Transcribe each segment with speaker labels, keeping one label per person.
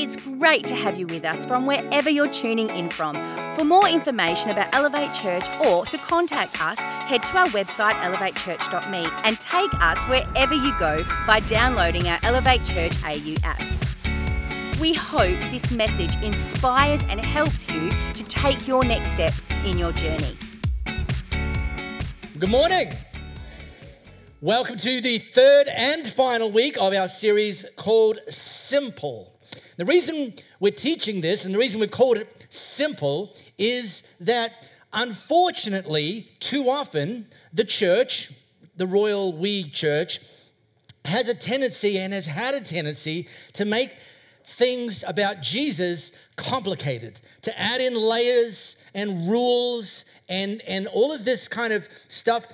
Speaker 1: It's great to have you with us from wherever you're tuning in from. For more information about Elevate Church or to contact us, head to our website elevatechurch.me and take us wherever you go by downloading our Elevate Church AU app. We hope this message inspires and helps you to take your next steps in your journey.
Speaker 2: Good morning. Welcome to the third and final week of our series called Simple. The reason we're teaching this and the reason we've called it simple is that unfortunately, too often, the church, the royal we church, has a tendency and has had a tendency to make things about Jesus complicated, to add in layers and rules and, and all of this kind of stuff.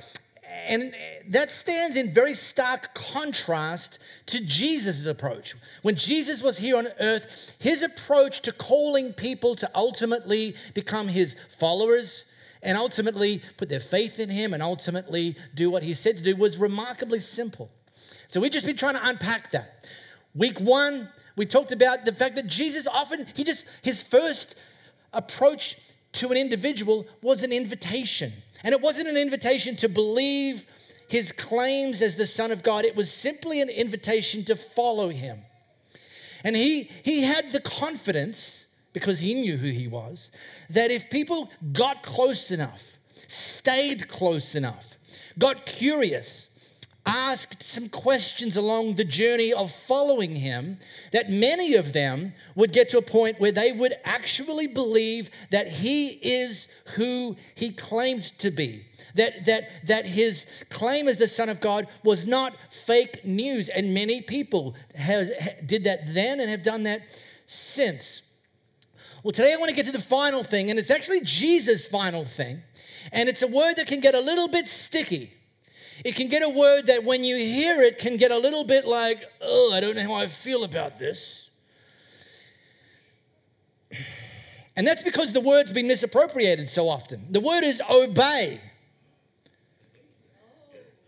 Speaker 2: And that stands in very stark contrast to Jesus' approach. When Jesus was here on earth, his approach to calling people to ultimately become his followers and ultimately put their faith in him and ultimately do what he said to do was remarkably simple. So we've just been trying to unpack that. Week one, we talked about the fact that Jesus often, he just, his first approach to an individual was an invitation. And it wasn't an invitation to believe his claims as the Son of God, it was simply an invitation to follow him. And he, he had the confidence, because he knew who he was, that if people got close enough, stayed close enough, got curious, asked some questions along the journey of following him, that many of them would get to a point where they would actually believe that he is who he claimed to be. That, that, that his claim as the Son of God was not fake news. And many people have, did that then and have done that since. Well, today I want to get to the final thing, and it's actually Jesus' final thing. And it's a word that can get a little bit sticky. It can get a word that when you hear it can get a little bit like, oh, I don't know how I feel about this. And that's because the word's been misappropriated so often. The word is obey.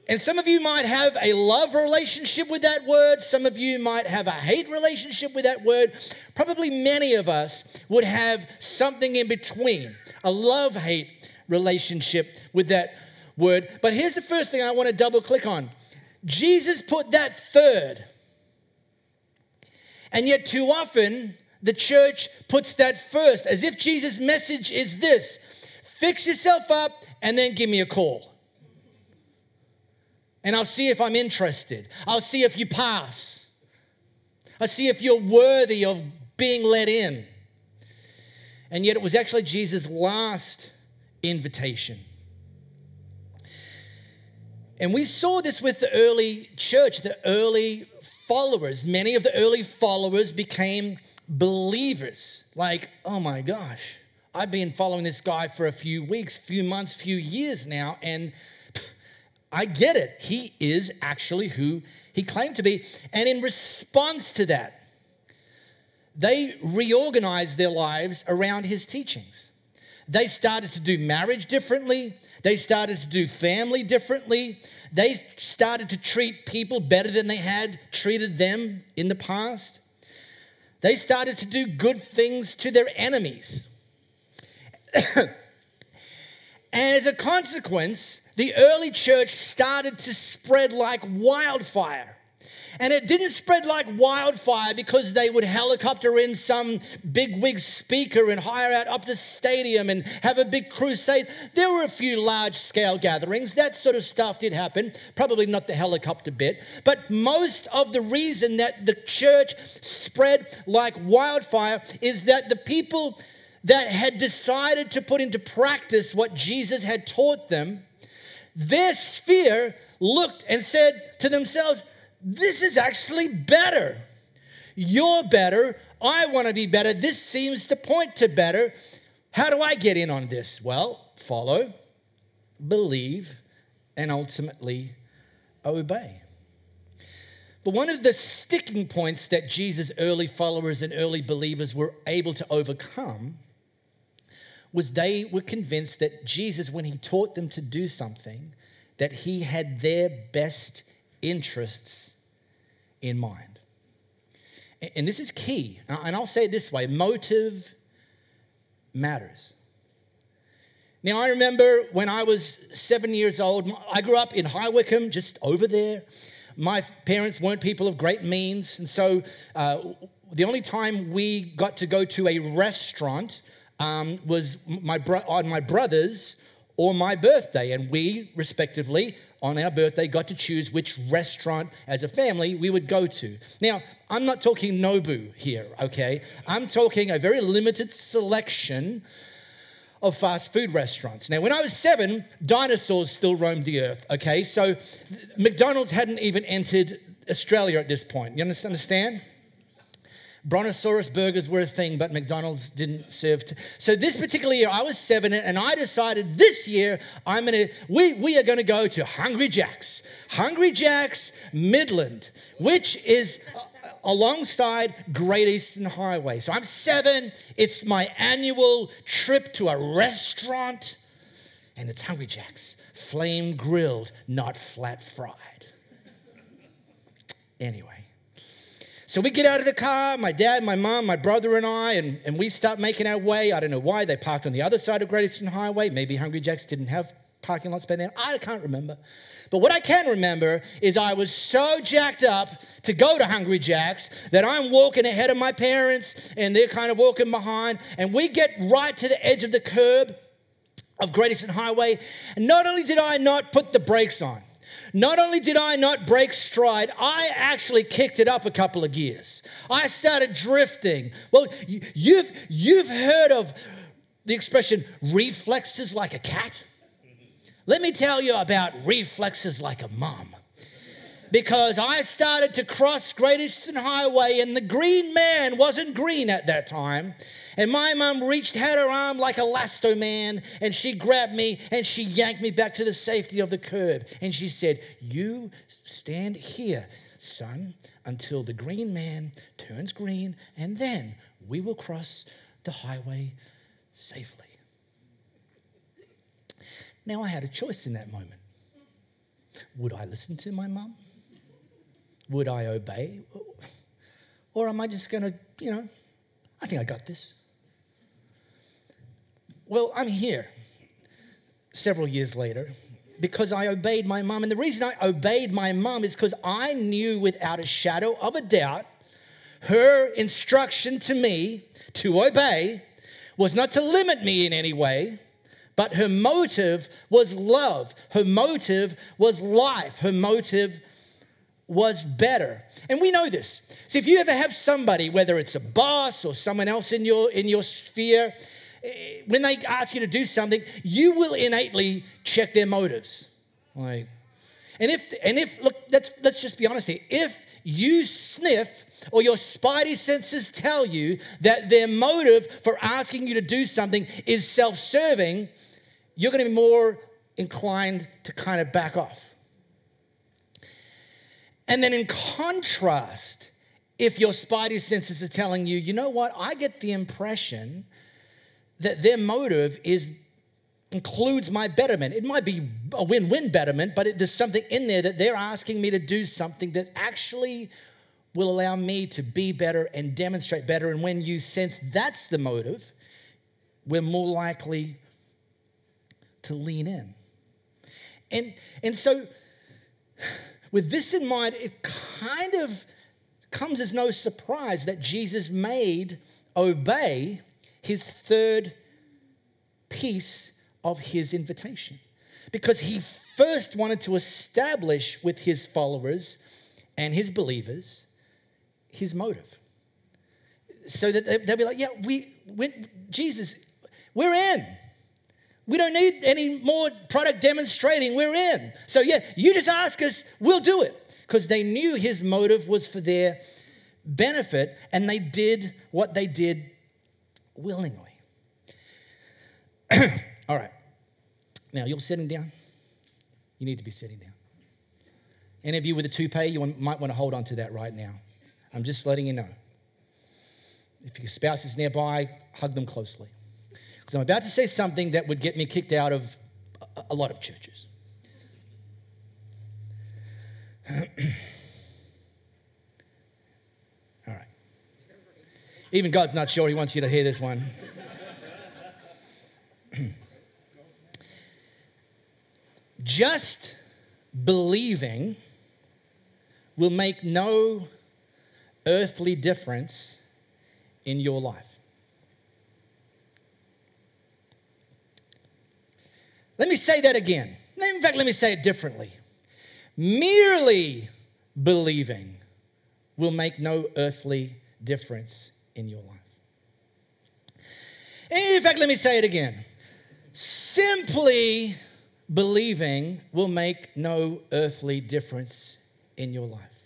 Speaker 2: And some of you might have a love relationship with that word. Some of you might have a hate relationship with that word. Probably many of us would have something in between a love hate relationship with that word. But here's the first thing I want to double click on Jesus put that third. And yet, too often, the church puts that first, as if Jesus' message is this fix yourself up and then give me a call. And I'll see if I'm interested. I'll see if you pass. I'll see if you're worthy of being let in. And yet, it was actually Jesus' last invitation. And we saw this with the early church, the early followers. Many of the early followers became believers. Like, oh my gosh, I've been following this guy for a few weeks, few months, few years now, and I get it. He is actually who he claimed to be. And in response to that, they reorganized their lives around his teachings. They started to do marriage differently. They started to do family differently. They started to treat people better than they had treated them in the past. They started to do good things to their enemies. and as a consequence, the early church started to spread like wildfire. And it didn't spread like wildfire because they would helicopter in some big wig speaker and hire out up to stadium and have a big crusade. There were a few large scale gatherings. That sort of stuff did happen. Probably not the helicopter bit. But most of the reason that the church spread like wildfire is that the people that had decided to put into practice what Jesus had taught them, their sphere looked and said to themselves, this is actually better. You're better. I want to be better. This seems to point to better. How do I get in on this? Well, follow, believe, and ultimately obey. But one of the sticking points that Jesus' early followers and early believers were able to overcome was they were convinced that Jesus, when he taught them to do something, that he had their best interests in mind. and this is key, and I'll say it this way motive matters. Now, I remember when I was seven years old, I grew up in High Wycombe, just over there. My parents weren't people of great means, and so uh, the only time we got to go to a restaurant um, was my bro- on my brother's or my birthday, and we, respectively, on our birthday, got to choose which restaurant as a family we would go to. Now, I'm not talking Nobu here, okay? I'm talking a very limited selection of fast food restaurants. Now, when I was seven, dinosaurs still roamed the earth, okay? So McDonald's hadn't even entered Australia at this point. You understand? Brontosaurus burgers were a thing, but McDonald's didn't serve. To, so this particular year, I was seven, and I decided this year I'm gonna we we are gonna go to Hungry Jack's, Hungry Jack's Midland, which is alongside Great Eastern Highway. So I'm seven. It's my annual trip to a restaurant, and it's Hungry Jack's, flame grilled, not flat fried. Anyway. So we get out of the car, my dad, my mom, my brother, and I, and, and we start making our way. I don't know why. They parked on the other side of Great Eastern Highway. Maybe Hungry Jack's didn't have parking lots back then. I can't remember. But what I can remember is I was so jacked up to go to Hungry Jack's that I'm walking ahead of my parents and they're kind of walking behind. And we get right to the edge of the curb of Great Eastern Highway. And not only did I not put the brakes on, not only did I not break stride, I actually kicked it up a couple of gears. I started drifting. Well, you've, you've heard of the expression reflexes like a cat. Let me tell you about reflexes like a mom. Because I started to cross Great Eastern Highway and the green man wasn't green at that time. And my mom reached, had her arm like a lasso man, and she grabbed me and she yanked me back to the safety of the curb. And she said, You stand here, son, until the green man turns green, and then we will cross the highway safely. Now I had a choice in that moment. Would I listen to my mom? Would I obey? Or am I just going to, you know, I think I got this. Well, I'm here several years later because I obeyed my mom. And the reason I obeyed my mom is because I knew without a shadow of a doubt her instruction to me to obey was not to limit me in any way, but her motive was love. Her motive was life. Her motive was better. And we know this. See, if you ever have somebody, whether it's a boss or someone else in your in your sphere, Eh, when they ask you to do something, you will innately check their motives. Like, and if and if look, let's let's just be honest here. If you sniff or your spidey senses tell you that their motive for asking you to do something is self-serving, you're to be more inclined to kind of back off. And then in contrast, if your spidey senses are telling you, you know what, I get the impression that their motive is includes my betterment. It might be a win-win betterment, but it, there's something in there that they're asking me to do something that actually will allow me to be better and demonstrate better. And when you sense that's the motive, we're more likely to lean in. And, and so, with this in mind, it kind of comes as no surprise that Jesus made obey his third piece of his invitation. Because he first wanted to establish with his followers and his believers his motive. So that they'll be like, yeah, we, when, Jesus, we're in. We don't need any more product demonstrating. We're in. So, yeah, you just ask us, we'll do it. Because they knew his motive was for their benefit, and they did what they did willingly. All right. Now, you're sitting down. You need to be sitting down. Any of you with a toupee, you might want to hold on to that right now. I'm just letting you know. If your spouse is nearby, hug them closely. Because I'm about to say something that would get me kicked out of a lot of churches. All right. Even God's not sure He wants you to hear this one. Just believing will make no earthly difference in your life. Let me say that again. In fact, let me say it differently. Merely believing will make no earthly difference in your life. In fact, let me say it again. Simply believing will make no earthly difference in your life.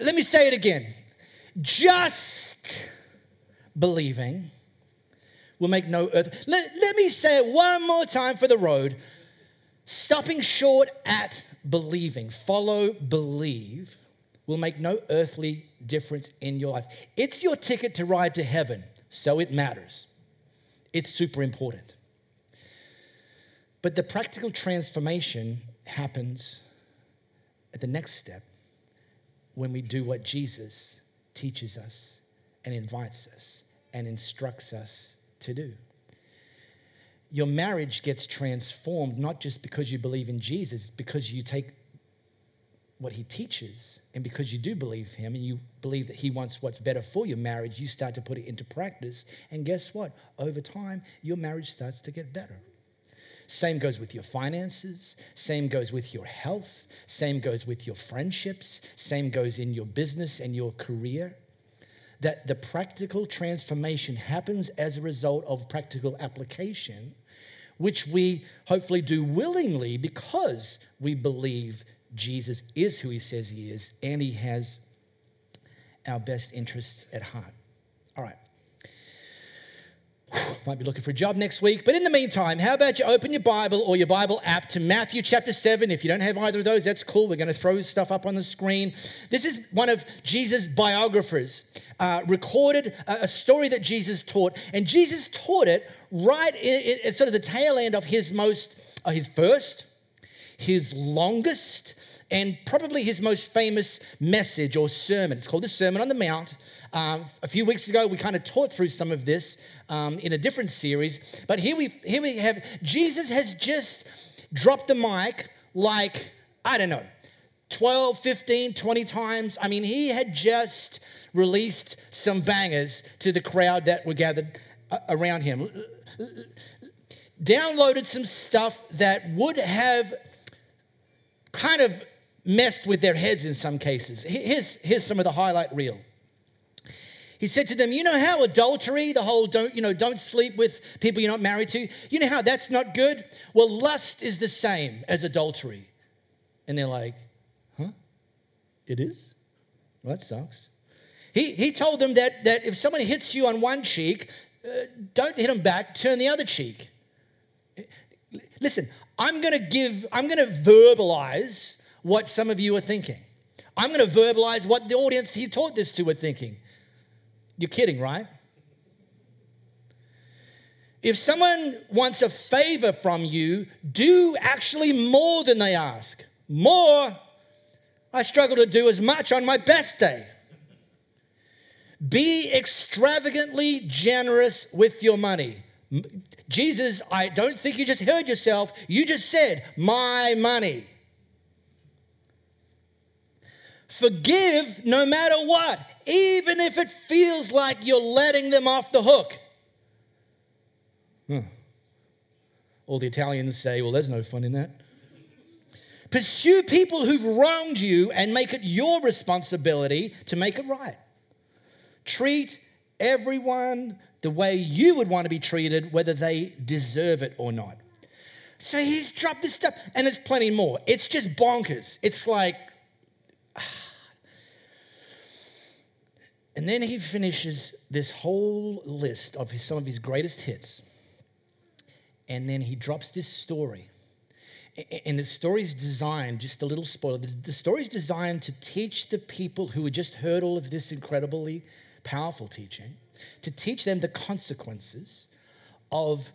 Speaker 2: Let me say it again. Just believing will make no earth. Let, let me say it one more time for the road. Stopping short at believing, follow, believe, will make no earthly difference in your life. It's your ticket to ride to heaven, so it matters. It's super important. But the practical transformation happens at the next step when we do what Jesus teaches us and invites us and instructs us to do. Your marriage gets transformed not just because you believe in Jesus, because you take what he teaches and because you do believe him and you believe that he wants what's better for your marriage, you start to put it into practice. And guess what? Over time, your marriage starts to get better. Same goes with your finances, same goes with your health, same goes with your friendships, same goes in your business and your career. That the practical transformation happens as a result of practical application, which we hopefully do willingly because we believe Jesus is who he says he is and he has our best interests at heart. All right. Might be looking for a job next week. But in the meantime, how about you open your Bible or your Bible app to Matthew chapter 7? If you don't have either of those, that's cool. We're going to throw stuff up on the screen. This is one of Jesus' biographers, uh, recorded a, story that Jesus taught. And Jesus taught it right at sort of the tail end of his most, uh, his first, his longest, and probably his most famous message or sermon. It's called the Sermon on the Mount. Um, a few weeks ago, we kind of taught through some of this um, in a different series. But here we, here we have Jesus has just dropped the mic like, I don't know, 12, 15, 20 times. I mean, he had just released some bangers to the crowd that were gathered uh, around him. Downloaded some stuff that would have kind of messed with their heads in some cases. Here's, here's some of the highlight reel. He said to them, You know how adultery, the whole don't, you know, don't sleep with people you're not married to, you know how that's not good? Well, lust is the same as adultery. And they're like, Huh? It is? Well, that sucks. He, he told them that, that if someone hits you on one cheek, uh, don't hit them back, turn the other cheek. Listen, I'm going to give, I'm going to verbalize what some of you are thinking. I'm going to verbalize what the audience he taught this to are thinking. You're kidding, right? If someone wants a favor from you, do actually more than they ask. More, I struggle to do as much on my best day. Be extravagantly generous with your money. Jesus, I don't think you just heard yourself. You just said, my money. Forgive no matter what even if it feels like you're letting them off the hook. Huh. All the Italians say, well, there's no fun in that. Pursue people who've wronged you and make it your responsibility to make it right. Treat everyone the way you would want to be treated, whether they deserve it or not. So he's dropped this stuff, and there's plenty more. It's just bonkers. It's like, ah. And then he finishes this whole list of his, some of his greatest hits. And then he drops this story. And the story is designed, just a little spoiler, the story is designed to teach the people who had just heard all of this incredibly powerful teaching, to teach them the consequences of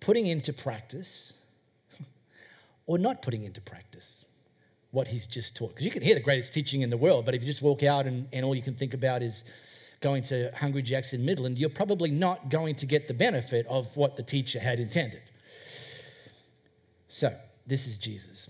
Speaker 2: putting into practice or not putting into practice what he's just taught. Because you can hear the greatest teaching in the world, but if you just walk out and, and all you can think about is going to Hungry Jack's in Midland, you're probably not going to get the benefit of what the teacher had intended. So, this is Jesus.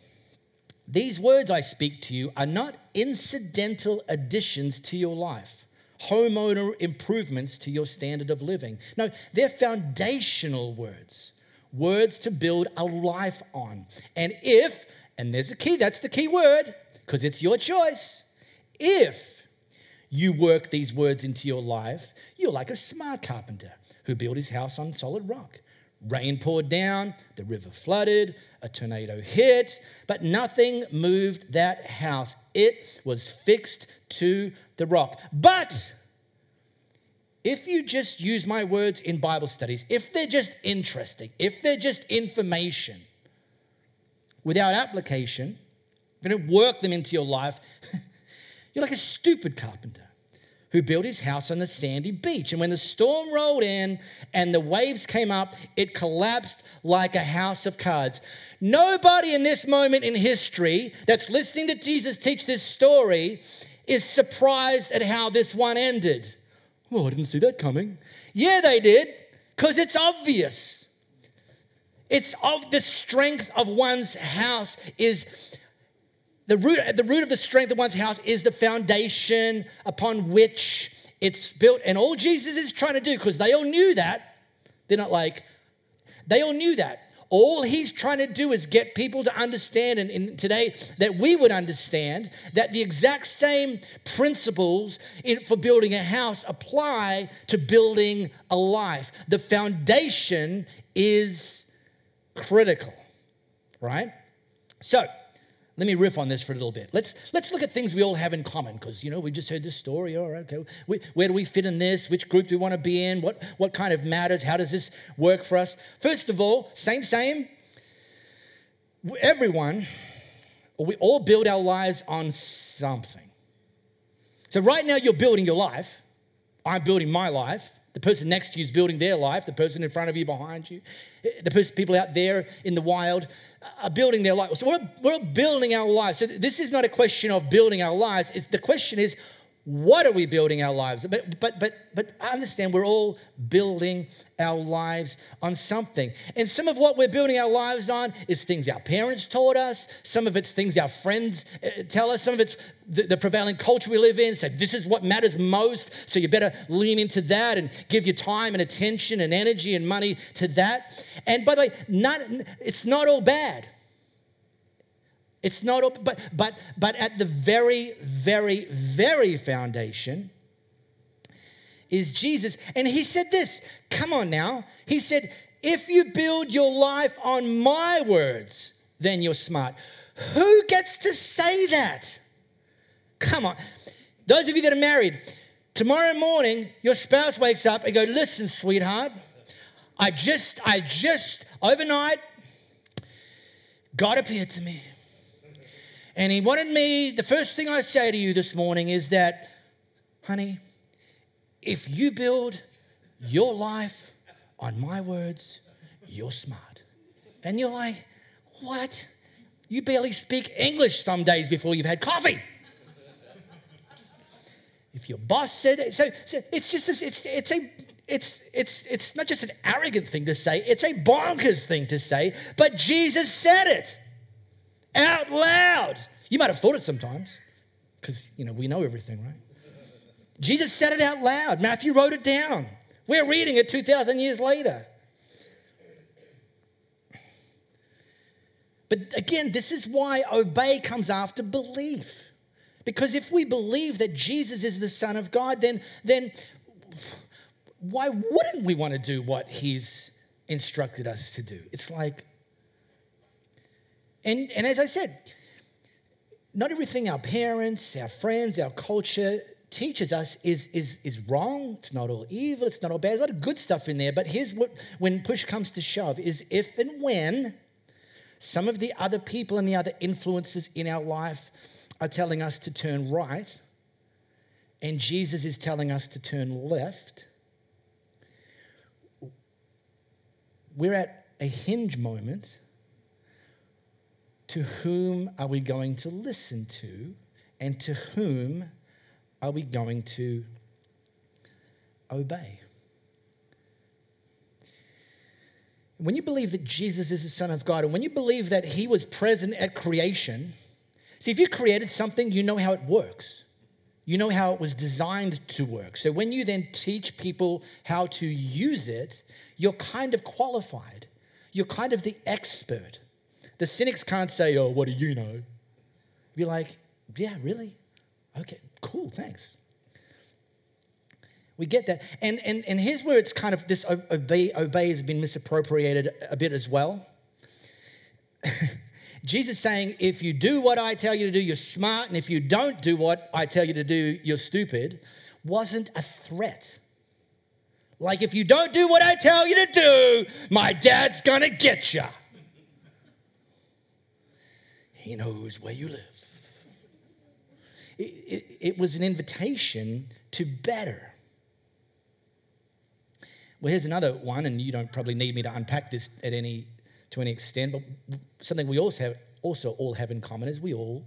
Speaker 2: These words I speak to you are not incidental additions to your life, homeowner improvements to your standard of living. No, they're foundational words, words to build a life on. And if, and there's a key, that's the key word, because it's your choice. If you work these words into your life, you're like a smart carpenter who built his house on solid rock. Rain poured down, the river flooded, a tornado hit, but nothing moved that house. It was fixed to the rock. But if you just use my words in Bible studies, if they're just interesting, if they're just information without application, if you don't work them into your life, you're like a stupid carpenter who built his house on the sandy beach. And when the storm rolled in and the waves came up, it collapsed like a house of cards. Nobody in this moment in history that's listening to Jesus teach this story is surprised at how this one ended. Well, I didn't see that coming. Yeah, they did, because it's obvious. It's of the strength of one's house is the root, the root of the strength of one's house is the foundation upon which it's built. And all Jesus is trying to do, because they all knew that, they're not like, they all knew that. All he's trying to do is get people to understand, and, and today that we would understand that the exact same principles in, for building a house apply to building a life. The foundation is critical, right? So, let me riff on this for a little bit. Let's, let's look at things we all have in common because, you know, we just heard this story. All right, okay. We, where do we fit in this? Which group do we want to be in? What, what kind of matters? How does this work for us? First of all, same, same. Everyone, we all build our lives on something. So right now you're building your life. I'm building my life. The person next to you is building their life. The person in front of you, behind you, the person, people out there in the wild uh, are building their life. So we're, we're building our lives. So this is not a question of building our lives. It's, the question is, what are we building our lives? But, but, but, but I understand we're all building our lives on something. And some of what we're building our lives on is things our parents taught us. Some of it's things our friends uh, tell us. Some of it's the, the prevailing culture we live in. So this is what matters most. So you better lean into that and give your time and attention and energy and money to that. And by the way, not, it's not all bad. It's not, open, but, but, but at the very, very, very foundation is Jesus. And he said this come on now. He said, if you build your life on my words, then you're smart. Who gets to say that? Come on. Those of you that are married, tomorrow morning, your spouse wakes up and go, listen, sweetheart, I just, I just, overnight, God appeared to me. And he wanted me, the first thing I say to you this morning is that, honey, if you build your life on my words, you're smart. And you're like, what? You barely speak English some days before you've had coffee. if your boss said it, so, so it's just, it's, it's a, it's, it's, it's not just an arrogant thing to say, it's a bonkers thing to say, but Jesus said it out loud. You might have thought it sometimes because, you know, we know everything, right? Jesus said it out loud. Matthew wrote it down. We're reading it 2,000 years later. But again, this is why obey comes after belief. Because if we believe that Jesus is the Son of God, then, then why wouldn't we want to do what He's instructed us to do? It's like, and, and as I said, not everything our parents, our friends, our culture teaches us is, is, is wrong. It's not all evil. It's not all bad. There's a lot of good stuff in there. But here's what, when push comes to shove, is if and when some of the other people and the other influences in our life are telling us to turn right, and Jesus is telling us to turn left, we're at a hinge moment to whom are we going to listen to? And to whom are we going to obey? When you believe that Jesus is the Son of God, and when you believe that He was present at creation, see, if you created something, you know how it works. You know how it was designed to work. So when you then teach people how to use it, you're kind of qualified. You're kind of the expert. The cynics can't say, Oh, what do you know? Be like, Yeah, really? Okay, cool, thanks. We get that. And, and, and here's where it's kind of this obey, obey has been misappropriated a bit as well. Jesus saying, if you do what I tell you to do, you're smart, and if you don't do what I tell you to do, you're stupid, wasn't a threat. Like, if you don't do what I tell you to do, my dad's gonna get you. He knows where you live. It, it, it was an invitation to better. Well, here's another one, and you don't probably need me to unpack this at any to any extent, but something we also have, also all have in common is we all,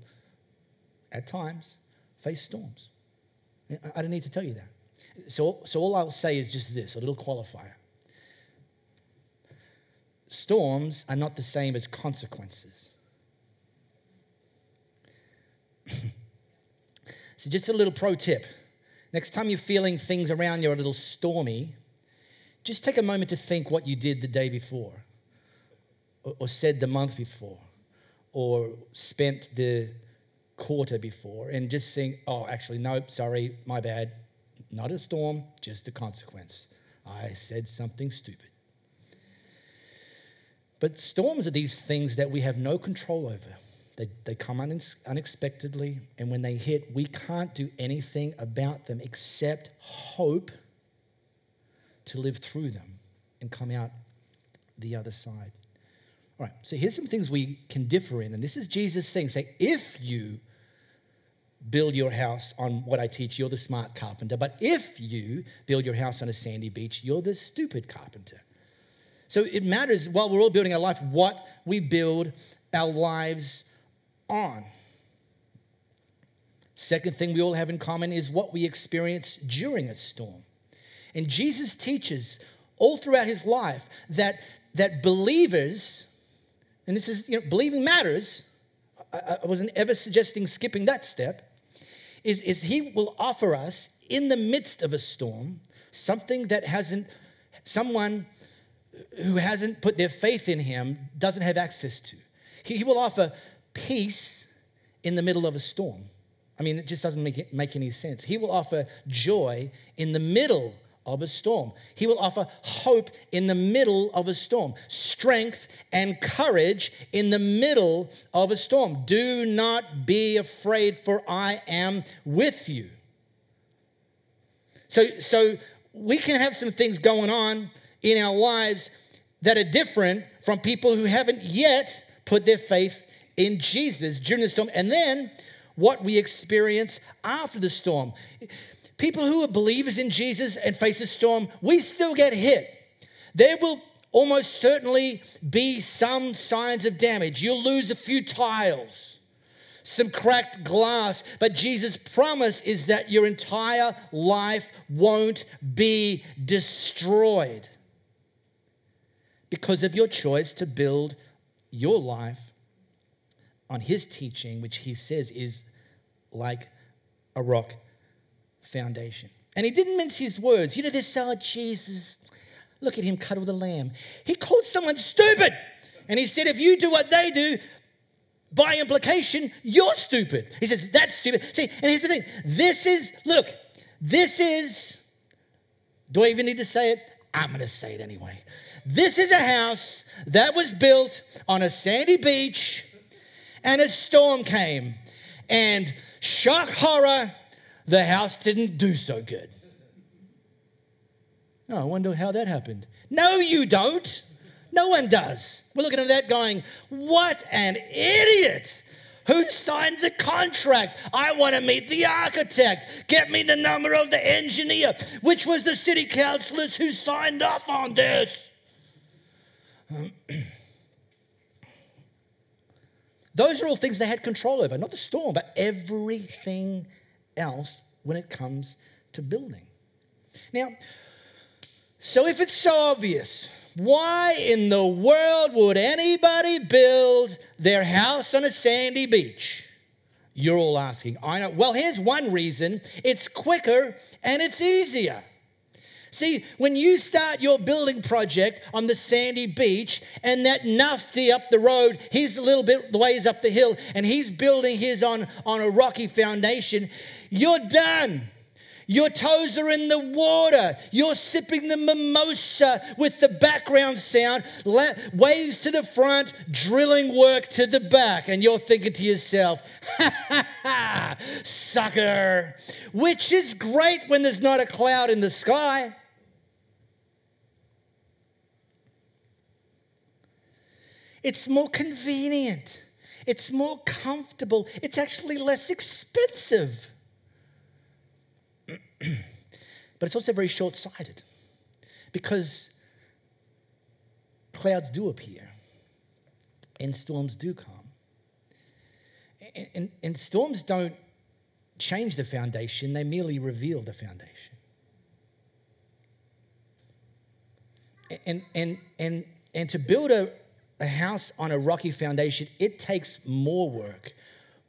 Speaker 2: at times, face storms. I don't need to tell you that. So, so all I'll say is just this, a little qualifier. Storms are not the same as consequences. so just a little pro tip. Next time you're feeling things around you are a little stormy, just take a moment to think what you did the day before, or, or said the month before, or spent the quarter before, and just think, oh, actually, nope, sorry, my bad. Not a storm, just a consequence. I said something stupid. But storms are these things that we have no control over. They, they come unexpectedly, and when they hit, we can't do anything about them except hope to live through them and come out the other side. All right, so here's some things we can differ in, and this is Jesus' thing. Say, if you build your house on what I teach, you're the smart carpenter. But if you build your house on a sandy beach, you're the stupid carpenter. So it matters while we're all building our life what we build our lives on. Second thing we all have in common is what we experience during a storm. And Jesus teaches all throughout his life that, that believers, and this is, you know, believing matters. I, I wasn't ever suggesting skipping that step, is, is he will offer us in the midst of a storm something that hasn't, someone who hasn't put their faith in him doesn't have access to. He, he will offer peace in the middle of a storm. I mean, it just doesn't make, it, make any sense. He will offer joy in the middle of a storm. He will offer hope in the middle of a storm, strength and courage in the middle of a storm. Do not be afraid, for I am with you. So, so we can have some things going on in our lives that are different from people who haven't yet put their faith in Jesus during the storm. And then what we experience after the storm people who are believers in Jesus and face a storm, we still get hit. There will almost certainly be some signs of damage. You'll lose a few tiles, some cracked glass, but Jesus' promise is that your entire life won't be destroyed because of your choice to build your life on his teaching, which he says is like a rock foundation. And he didn't mince his words. You know, this, oh, Jesus, look at him cuddle the lamb. He called someone stupid. And he said, if you do what they do, by implication, you're stupid. He says, that's stupid. See, and here's the thing this is, look, this is, do I even need to say it? I'm going to say it anyway. This is a house that was built on a sandy beach, and a storm came. And shock, horror, the house didn't do so good. Oh, I wonder how that happened. No, you don't. No one does. We're looking at that going, what an idiot. Who signed the contract? I want to meet the architect. Get me the number of the engineer. Which was the city councillors who signed off on this? Those are all things they had control over, not the storm, but everything else when it comes to building. Now, so if it's so obvious, why in the world would anybody build their house on a sandy beach? You're all asking. I know. Well, here's one reason it's quicker and it's easier. See, when you start your building project on the sandy beach and that nufty up the road, he's a little bit ways up the hill and he's building his on, on a rocky foundation, you're done. Your toes are in the water. You're sipping the mimosa with the background sound, waves to the front, drilling work to the back. And you're thinking to yourself, ha ha ha, sucker. Which is great when there's not a cloud in the sky. It's more convenient. It's more comfortable. It's actually less expensive. but it's also very short sighted because clouds do appear and storms do come. And, and, and, storms don't change the foundation, they merely reveal the foundation. And, and, and, and to build a, a house on a rocky foundation, it takes more work,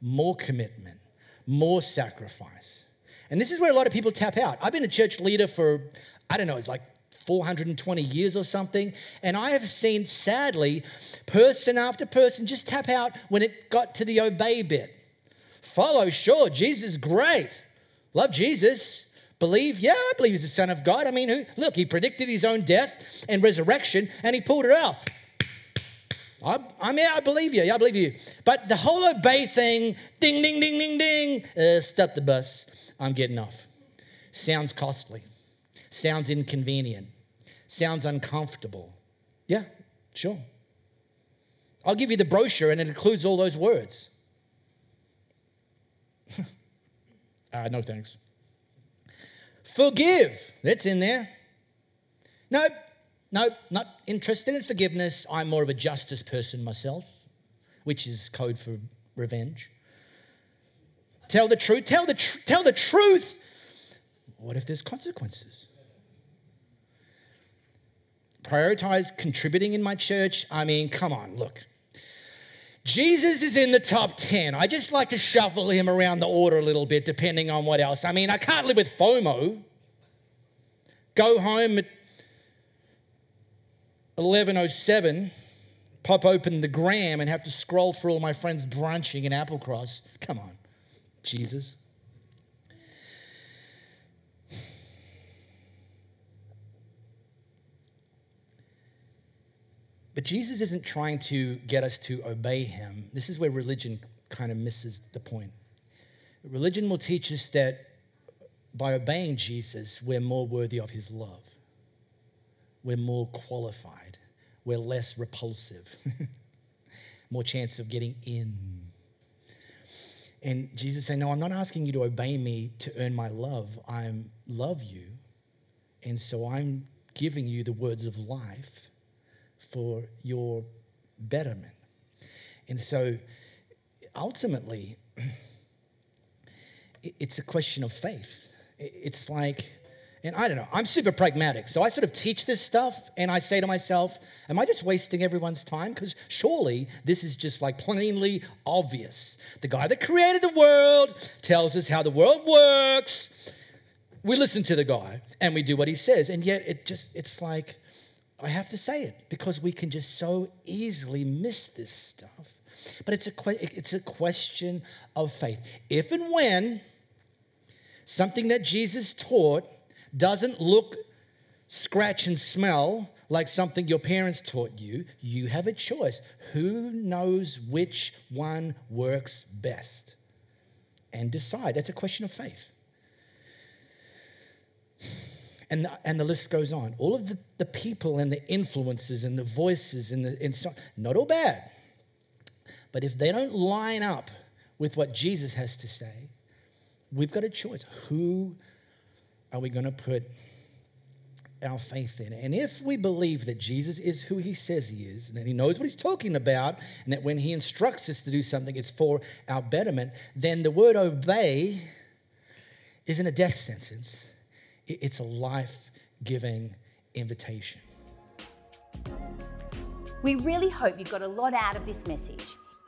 Speaker 2: more commitment, more sacrifice. And this is where a lot of people tap out. I've been a church leader for, I don't know, it's like 420 years or something. And I have seen, sadly, person after person just tap out when it got to the obey bit. Follow, sure, Jesus great. Love Jesus. Believe, yeah, I believe he's the Son of God. I mean, who, look, he predicted his own death and resurrection and he pulled it off. I, I mean, I believe you. Yeah, I believe you. But the whole obey thing, ding, ding, ding, ding, ding, uh, stop the bus. I'm getting off. Sounds costly, sounds inconvenient, sounds uncomfortable. Yeah, sure. I'll give you the brochure and it includes all those words. uh, no thanks. Forgive, that's in there. Nope, nope, not interested in forgiveness. I'm more of a justice person myself, which is code for revenge. Tell the truth. Tell the, tr- tell the truth. What if there's consequences? Prioritize contributing in my church. I mean, come on, look. Jesus is in the top 10. I just like to shuffle him around the order a little bit, depending on what else. I mean, I can't live with FOMO. Go home at 11.07, pop open the gram and have to scroll through all my friends brunching in Applecross. Come on. Jesus. But Jesus isn't trying to get us to obey him. This is where religion kind of misses the point. Religion will teach us that by obeying Jesus, we're more worthy of his love. We're more qualified. We're less repulsive. more chance of getting in. And Jesus said, No, I'm not asking you to obey me to earn my love. I love you. And so I'm giving you the words of life for your betterment. And so ultimately, it's a question of faith. It's like, and I don't know, I'm super pragmatic. So I sort of teach this stuff and I say to myself, Am I just wasting everyone's time? Because surely this is just like plainly obvious. The guy that created the world tells us how the world works. We listen to the guy and we do what he says. And yet it just, it's like, I have to say it because we can just so easily miss this stuff. But it's a, it's a question of faith. If and when something that Jesus taught doesn't look, scratch, and smell like something your parents taught you, you have a choice. Who knows which one works best? And decide. That's a question of faith. And the, and the list goes on. All of the, the people and the influences and the voices and the and so, not all bad. But if they don't line up with what Jesus has to say, we've got a choice. Who are we going to put our faith in. It? And if we believe that Jesus is who he says he is, and that he knows what he's talking about, and that when he instructs us to do something, it's for our betterment, then the word obey isn't a death sentence, it's a life giving invitation.
Speaker 1: We really hope you got a lot out of this message.